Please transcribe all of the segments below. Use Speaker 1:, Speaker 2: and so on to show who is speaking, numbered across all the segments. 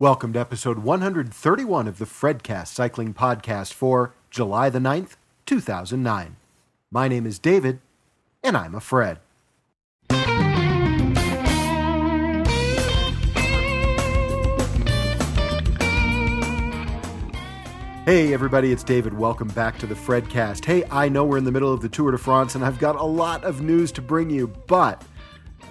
Speaker 1: Welcome to episode 131 of the Fredcast Cycling Podcast for July the 9th, 2009. My name is David, and I'm a Fred. Hey everybody, it's David. Welcome back to the Fredcast. Hey, I know we're in the middle of the Tour de France and I've got a lot of news to bring you, but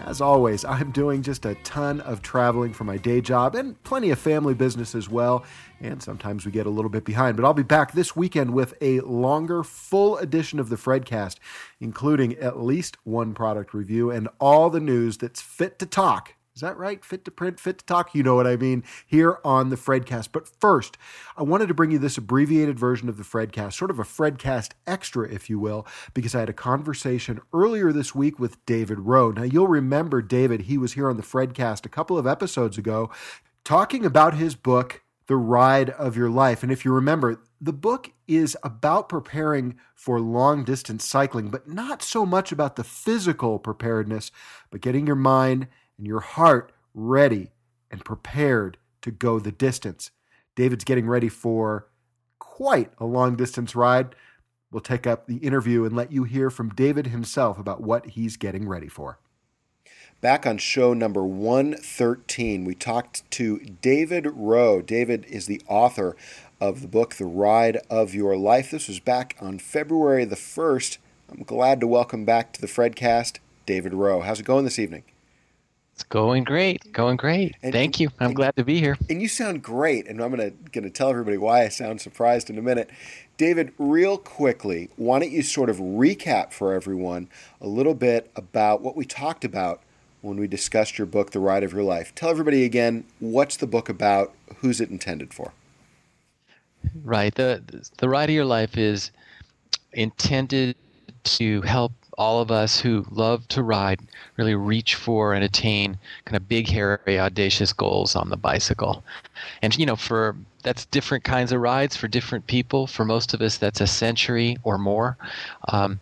Speaker 1: as always, I'm doing just a ton of traveling for my day job and plenty of family business as well. And sometimes we get a little bit behind. But I'll be back this weekend with a longer, full edition of the Fredcast, including at least one product review and all the news that's fit to talk is that right? Fit to print, fit to talk. You know what I mean here on the Fredcast. But first, I wanted to bring you this abbreviated version of the Fredcast, sort of a Fredcast extra, if you will, because I had a conversation earlier this week with David Rowe. Now, you'll remember David, he was here on the Fredcast a couple of episodes ago talking about his book, The Ride of Your Life. And if you remember, the book is about preparing for long distance cycling, but not so much about the physical preparedness, but getting your mind and your heart ready and prepared to go the distance. David's getting ready for quite a long distance ride. We'll take up the interview and let you hear from David himself about what he's getting ready for. Back on show number 113, we talked to David Rowe. David is the author of the book, The Ride of Your Life. This was back on February the 1st. I'm glad to welcome back to the Fredcast David Rowe. How's it going this evening?
Speaker 2: It's going great, going great. And, Thank you. I'm
Speaker 1: and,
Speaker 2: glad to be here.
Speaker 1: And you sound great. And I'm gonna gonna tell everybody why I sound surprised in a minute. David, real quickly, why don't you sort of recap for everyone a little bit about what we talked about when we discussed your book, The Ride of Your Life? Tell everybody again what's the book about, who's it intended for?
Speaker 2: Right. The the Ride of Your Life is intended to help all of us who love to ride really reach for and attain kind of big, hairy, audacious goals on the bicycle. And, you know, for that's different kinds of rides for different people. For most of us, that's a century or more. Um,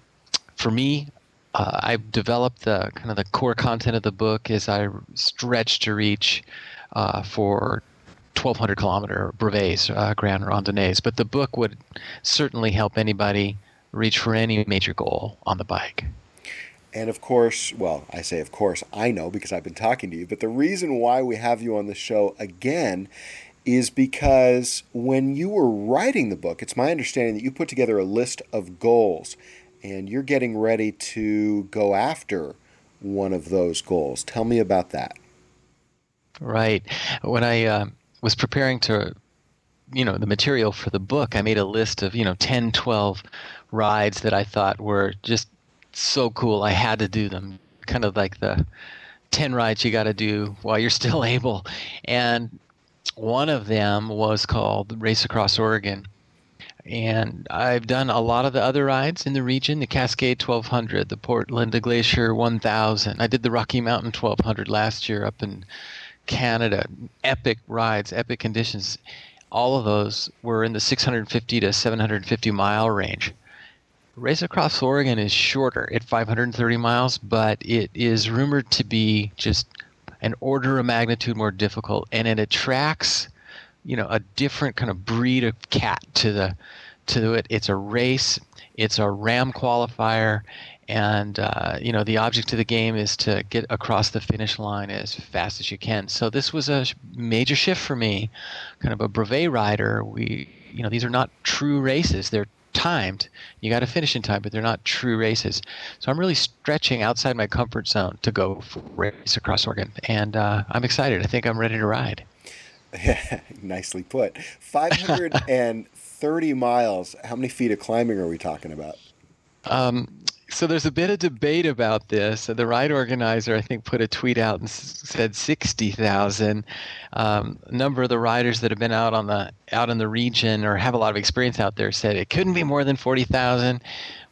Speaker 2: for me, uh, I've developed the kind of the core content of the book as I stretch to reach uh, for 1200 kilometer brevets, uh, grand randonnées. But the book would certainly help anybody reach for any major goal on the bike.
Speaker 1: And of course, well, I say of course, I know because I've been talking to you, but the reason why we have you on the show again is because when you were writing the book, it's my understanding that you put together a list of goals and you're getting ready to go after one of those goals. Tell me about that.
Speaker 2: Right. When I uh, was preparing to, you know, the material for the book, I made a list of, you know, 10, 12 rides that I thought were just so cool. I had to do them. Kind of like the 10 rides you got to do while you're still able. And one of them was called Race Across Oregon. And I've done a lot of the other rides in the region the Cascade 1200, the Portland Glacier 1000. I did the Rocky Mountain 1200 last year up in Canada. Epic rides, epic conditions. All of those were in the 650 to 750 mile range. Race Across Oregon is shorter at 530 miles, but it is rumored to be just an order of magnitude more difficult, and it attracts, you know, a different kind of breed of cat to the to it. It's a race. It's a RAAM qualifier, and uh, you know the object of the game is to get across the finish line as fast as you can. So this was a major shift for me, kind of a brevet rider. We, you know, these are not true races. They're timed. You got to finish in time, but they're not true races. So I'm really stretching outside my comfort zone to go for race across Oregon, and uh, I'm excited. I think I'm ready to ride.
Speaker 1: Nicely put. 530 miles. How many feet of climbing are we talking about?
Speaker 2: Um, so there's a bit of debate about this. The ride organizer, I think, put a tweet out and said 60,000. Um, number of the riders that have been out on the out in the region or have a lot of experience out there said it couldn't be more than 40,000.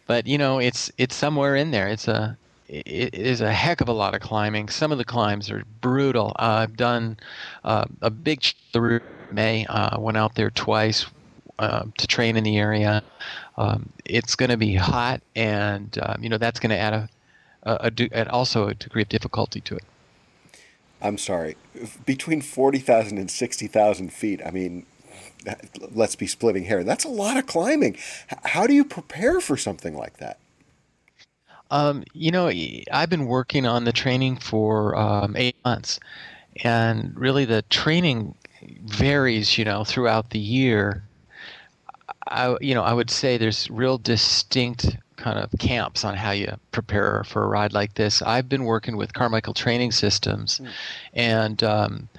Speaker 2: But you know, it's it's somewhere in there. It's a it is a heck of a lot of climbing. Some of the climbs are brutal. Uh, I've done uh, a big through May. Uh, went out there twice uh, to train in the area um, it's going to be hot, and um, you know that's going to add a, a, a, also a degree of difficulty to it.
Speaker 1: I'm sorry, between 40,000 and 60,000 feet. I mean, let's be splitting hair. That's a lot of climbing. How do you prepare for something like that?
Speaker 2: Um, you know, I've been working on the training for um, eight months, and really the training varies, you know, throughout the year. I, you know, I would say there's real distinct kind of camps on how you prepare for a ride like this. I've been working with Carmichael Training Systems, mm. and um,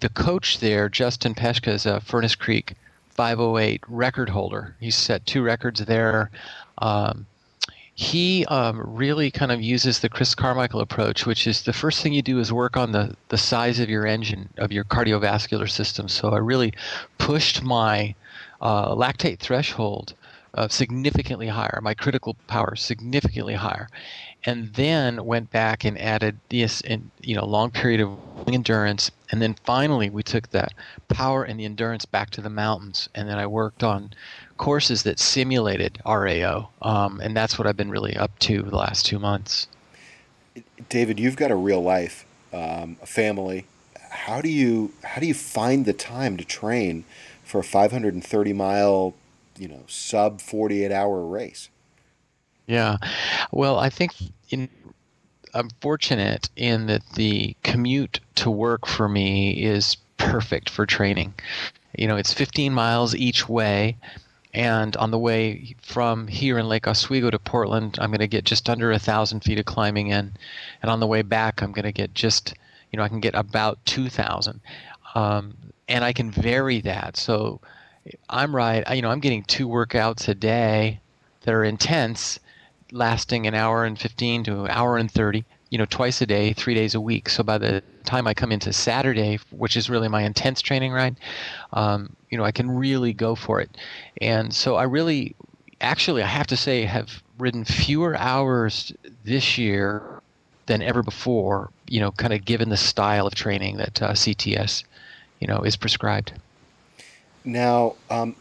Speaker 2: the coach there, Justin Peschka, is a Furnace Creek 508 record holder. He set two records there. Um, he um, really kind of uses the Chris Carmichael approach, which is the first thing you do is work on the, the size of your engine, of your cardiovascular system. So I really pushed my uh, lactate threshold uh, significantly higher, my critical power significantly higher, and then went back and added this you know long period of endurance, and then finally we took that power and the endurance back to the mountains, and then I worked on courses that simulated RAO, um, and that's what I've been really up to the last two months.
Speaker 1: David, you've got a real life, um, a family. How do you how do you find the time to train for a 530 mile, you know, sub 48 hour race?
Speaker 2: Yeah, well, I think in I'm fortunate in that the commute to work for me is perfect for training. You know, it's 15 miles each way, and on the way from here in Lake Oswego to Portland, I'm going to get just under a thousand feet of climbing in, and on the way back, I'm going to get just, you know, I can get about 2,000, um, and I can vary that. So I'm right. You know, I'm getting two workouts a day that are intense lasting an hour and 15 to an hour and 30 you know twice a day three days a week so by the time i come into saturday which is really my intense training ride um, you know i can really go for it and so i really actually i have to say have ridden fewer hours this year than ever before you know kind of given the style of training that uh, cts you know is prescribed
Speaker 1: now um,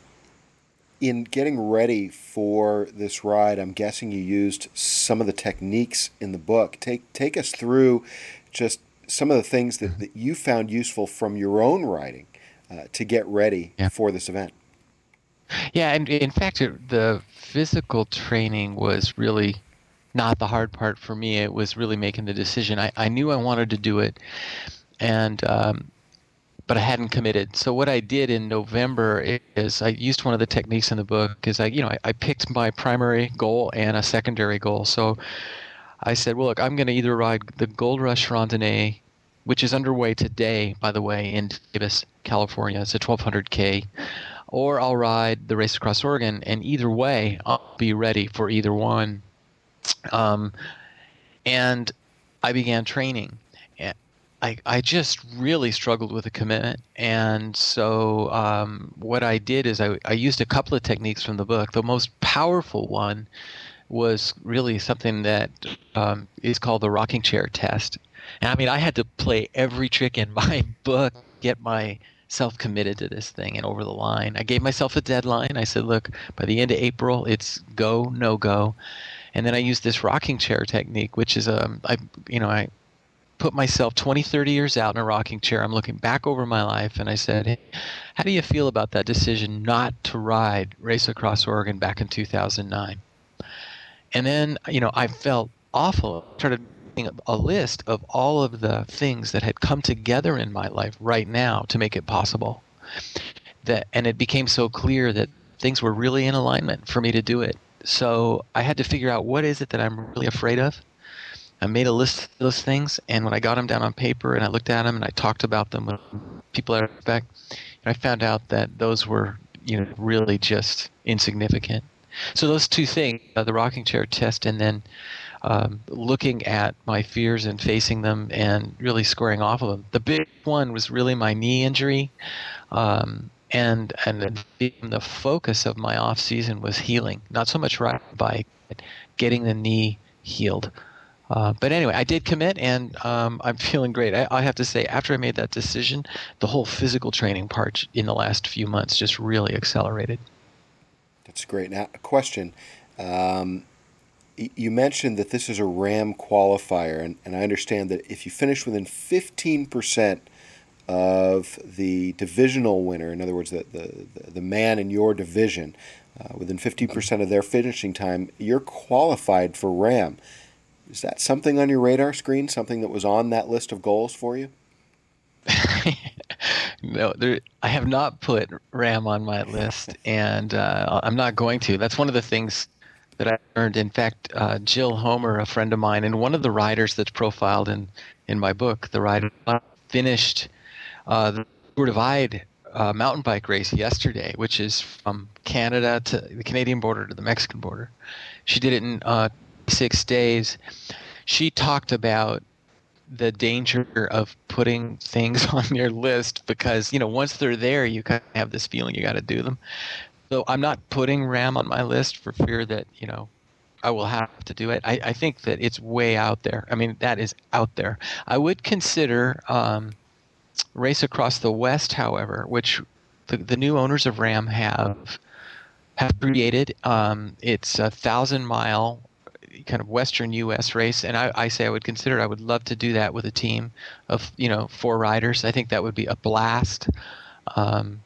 Speaker 1: in getting ready for this ride, I'm guessing you used some of the techniques in the book. Take take us through just some of the things that, that you found useful from your own writing uh, to get ready yeah. for this event.
Speaker 2: Yeah, and in fact, the physical training was really not the hard part for me. It was really making the decision. I, I knew I wanted to do it, and um, but I hadn't committed. So what I did in November is I used one of the techniques in the book. Is I you know I, I picked my primary goal and a secondary goal. So I said, well, look, I'm going to either ride the Gold Rush Randonnée, which is underway today, by the way, in Davis, California. It's a 1200k, or I'll ride the race across Oregon. And either way, I'll be ready for either one. Um, and I began training. I, I just really struggled with the commitment. And so um, what I did is I, I used a couple of techniques from the book. The most powerful one was really something that um, is called the rocking chair test. And I mean, I had to play every trick in my book, get myself committed to this thing and over the line. I gave myself a deadline. I said, look, by the end of April, it's go, no go. And then I used this rocking chair technique, which is a, um, you know, I, put myself 20, 30 years out in a rocking chair. I'm looking back over my life and I said, hey, How do you feel about that decision not to ride Race Across Oregon back in 2009? And then, you know, I felt awful. I started making a list of all of the things that had come together in my life right now to make it possible. That, and it became so clear that things were really in alignment for me to do it. So I had to figure out what is it that I'm really afraid of I made a list of those things, and when I got them down on paper and I looked at them and I talked about them with people I respect, I found out that those were, you know, really just insignificant. So those two things, uh, the rocking chair test, and then um, looking at my fears and facing them and really squaring off of them. The big one was really my knee injury, um, and and the focus of my off season was healing, not so much riding bike, but getting the knee healed. Uh, but anyway, I did commit, and um, I'm feeling great. I, I, have to say, after I made that decision, the whole physical training part in the last few months just really accelerated.
Speaker 1: That's great. Now, a question: um, you mentioned that this is a RAAM qualifier, and, and I understand that if you finish within 15% of the divisional winner, in other words, the, the, the man in your division, uh, within 15% of their finishing time, you're qualified for RAAM. Is that something on your radar screen, something that was on that list of goals for you?
Speaker 2: no, there, I have not put RAAM on my list, and uh, I'm not going to. That's one of the things that I learned. In fact, uh, Jill Homer, a friend of mine, and one of the riders that's profiled in, in my book, the rider finished uh, the Tour Divide uh, mountain bike race yesterday, which is from Canada to the Canadian border to the Mexican border. She did it in uh, six days. She talked about the danger of putting things on your list because you know once they're there you kind of have this feeling you got to do them. So i'm not putting RAAM on my list for fear that you know i will have to do it. I, I think that it's way out there. I mean that is out there. I would consider um, race across the west however which the, the new owners of RAAM have have created. Um, it's a thousand mile kind of Western U.S. race, and I, I say I would consider. I would love to do that with a team of you know four riders. I think that would be a blast. Um,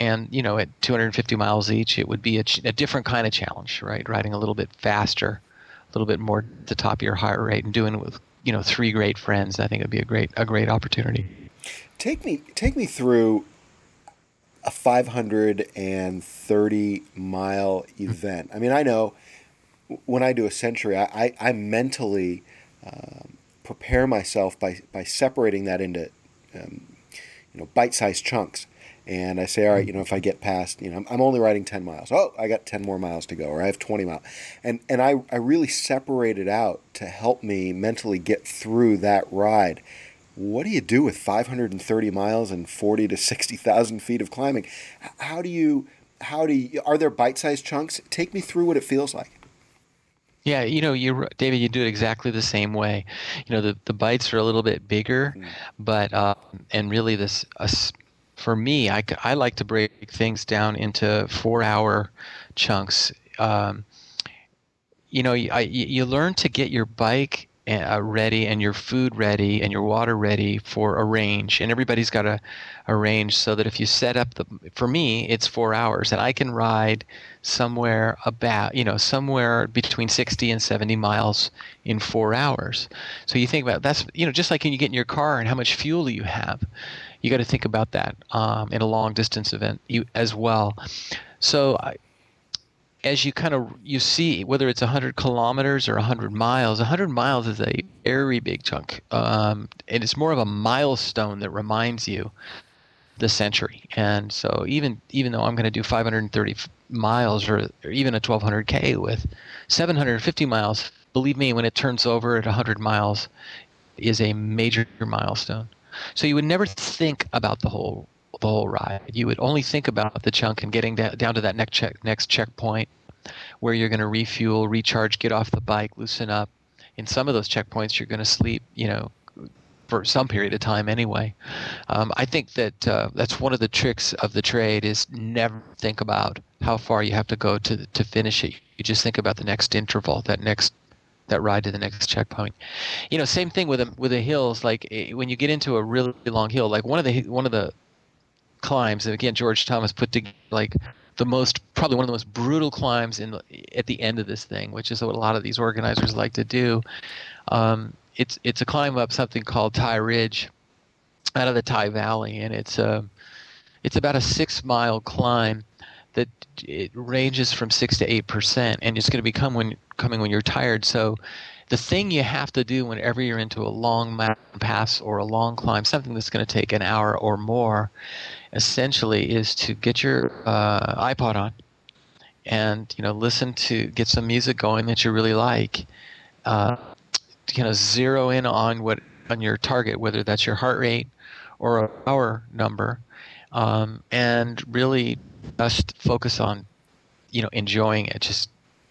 Speaker 2: and you know, at 250 miles each, it would be a, a, different kind of challenge, right? Riding a little bit faster, a little bit more at the top of your heart rate, and doing it with you know three great friends. I think it'd be a great a great opportunity.
Speaker 1: Take me take me through a 530 mile event. I mean, I know when I do a century, I, I, I mentally um, prepare myself by, by separating that into um, you know bite-sized chunks. And I say, all right, you know, if I get past, you know, I'm, I'm only riding 10 miles. Oh, I got 10 more miles to go, or I have 20 miles. And, and I, I really separate it out to help me mentally get through that ride. What do you do with 530 miles and 40 to 60,000 feet of climbing? How do you, how do you, are there bite-sized chunks? Take me through what it feels like.
Speaker 2: Yeah, you know, you David, you do it exactly the same way. You know, the the bites are a little bit bigger, mm. but uh, and really this uh, for me, I, I like to break things down into four hour chunks. Um, you know, I, you learn to get your bike uh, ready and your food ready and your water ready for a range and everybody's got a, range so that if you set up the for me it's four hours and i can ride somewhere about you know somewhere between 60 and 70 miles in four hours. So you think about that's you know just like when you get in your car and how much fuel you have you got to think about that um, in a long distance event you as well. So I, as you kind of you see whether it's 100 kilometers or 100 miles 100 miles is a very big chunk um, and it's more of a milestone that reminds you the century. And so even even though i'm going to do 530 miles or, or even a 1200k with 750 miles believe me when it turns over at 100 miles is a major milestone. So you would never think about the whole whole ride. You would only think about the chunk and getting down to that next check next checkpoint where you're going to refuel, recharge, get off the bike, loosen up. In some of those checkpoints, you're going to sleep. You know, for some period of time anyway. Um, I think that uh, that's one of the tricks of the trade is never think about how far you have to go to to finish it. You just think about the next interval, that next that ride to the next checkpoint. You know, same thing with the, with the hills. Like eh, when you get into a really long hill, like one of the one of the climbs. And again, George Thomas put together like the most probably one of the most brutal climbs in at the end of this thing, which is what a lot of these organizers like to do. Um, it's it's a climb up something called Tygh Ridge out of the Tygh Valley, and it's a uh, it's about a six mile climb that it ranges from six to eight percent, and it's going to become when coming when you're tired. So the thing you have to do whenever you're into a long mountain pass or a long climb, something that's going to take an hour or more, essentially is to get your uh, iPod on and you know listen to get some music going that you really like. Uh, you know, zero in on what on your target, whether that's your heart rate or a power number, um, and really just focus on you know enjoying it. Just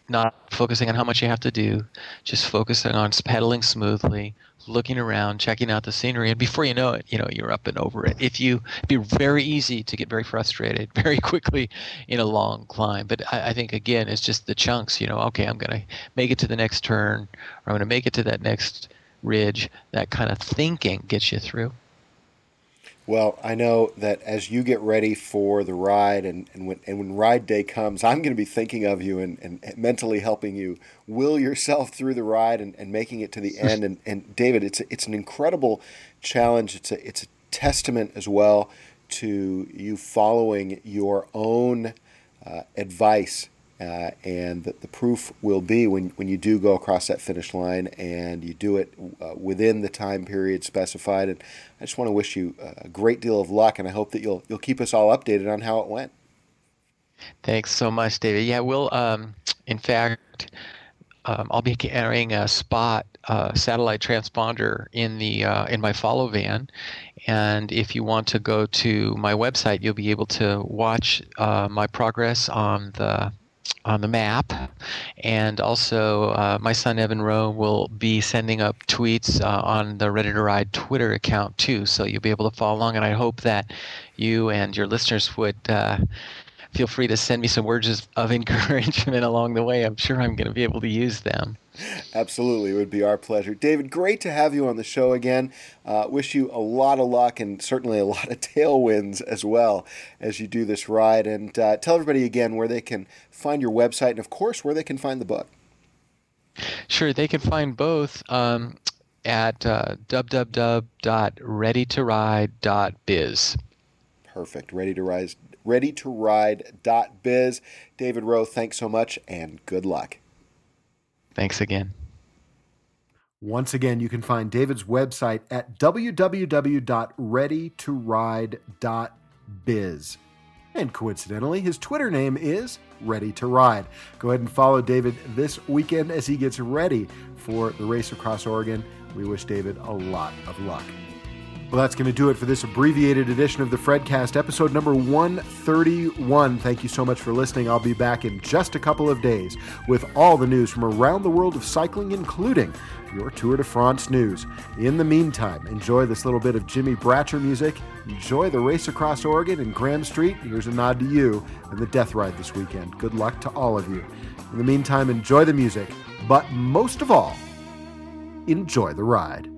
Speaker 2: not focusing on how much you have to do, just focusing on pedaling smoothly, looking around, checking out the scenery, and before you know it, you know you're up and over it. If you, it'd be very easy to get very frustrated very quickly in a long climb. But I, I think again, it's just the chunks. You know, okay, I'm going to make it to the next turn, or I'm going to make it to that next ridge. That kind of thinking gets you through.
Speaker 1: Well, I know that as you get ready for the ride and, and, when, and when ride day comes, I'm going to be thinking of you and, and mentally helping you will yourself through the ride and, and making it to the end. And, and David, it's, a, it's an incredible challenge. It's a, it's a testament as well to you following your own uh, advice uh, and the, the, proof will be when, when you do go across that finish line and you do it uh, within the time period specified. And I just want to wish you a great deal of luck, and I hope that you'll you'll keep us all updated on how it went.
Speaker 2: Thanks so much, David. Yeah, we'll. Um, in fact, um, I'll be carrying a spot uh, satellite transponder in the uh, in my follow van, and if you want to go to my website, you'll be able to watch uh, my progress on the on the map. And also, uh, my son Evan Rowe will be sending up tweets uh, on the Ready to Ride Twitter account too. So you'll be able to follow along. And I hope that you and your listeners would. Uh, feel free to send me some words of encouragement along the way. I'm sure I'm going to be able to use them.
Speaker 1: Absolutely. It would be our pleasure. David, great to have you on the show again. Uh, wish you a lot of luck and certainly a lot of tailwinds as well as you do this ride. And uh, tell everybody again where they can find your website and, of course, where they can find the book.
Speaker 2: Sure. They can find both um, at uh, www.readytoride.biz.
Speaker 1: Perfect. Ready to ride. ReadyToRide.biz. David Rowe, thanks so much and good luck.
Speaker 2: Thanks again.
Speaker 1: Once again, you can find David's website at www.readytoride.biz. And coincidentally, his Twitter name is Ready to Ride. Go ahead and follow David this weekend as he gets ready for the race across Oregon. We wish David a lot of luck. Well, that's going to do it for this abbreviated edition of the Fredcast, episode number 131. Thank you so much for listening. I'll be back in just a couple of days with all the news from around the world of cycling, including your Tour de France news. In the meantime, enjoy this little bit of Jimmie Bratcher music. Enjoy the race across Oregon and Graham Street. Here's a nod to you and the Death Ride this weekend. Good luck to all of you. In the meantime, enjoy the music, but most of all, enjoy the ride.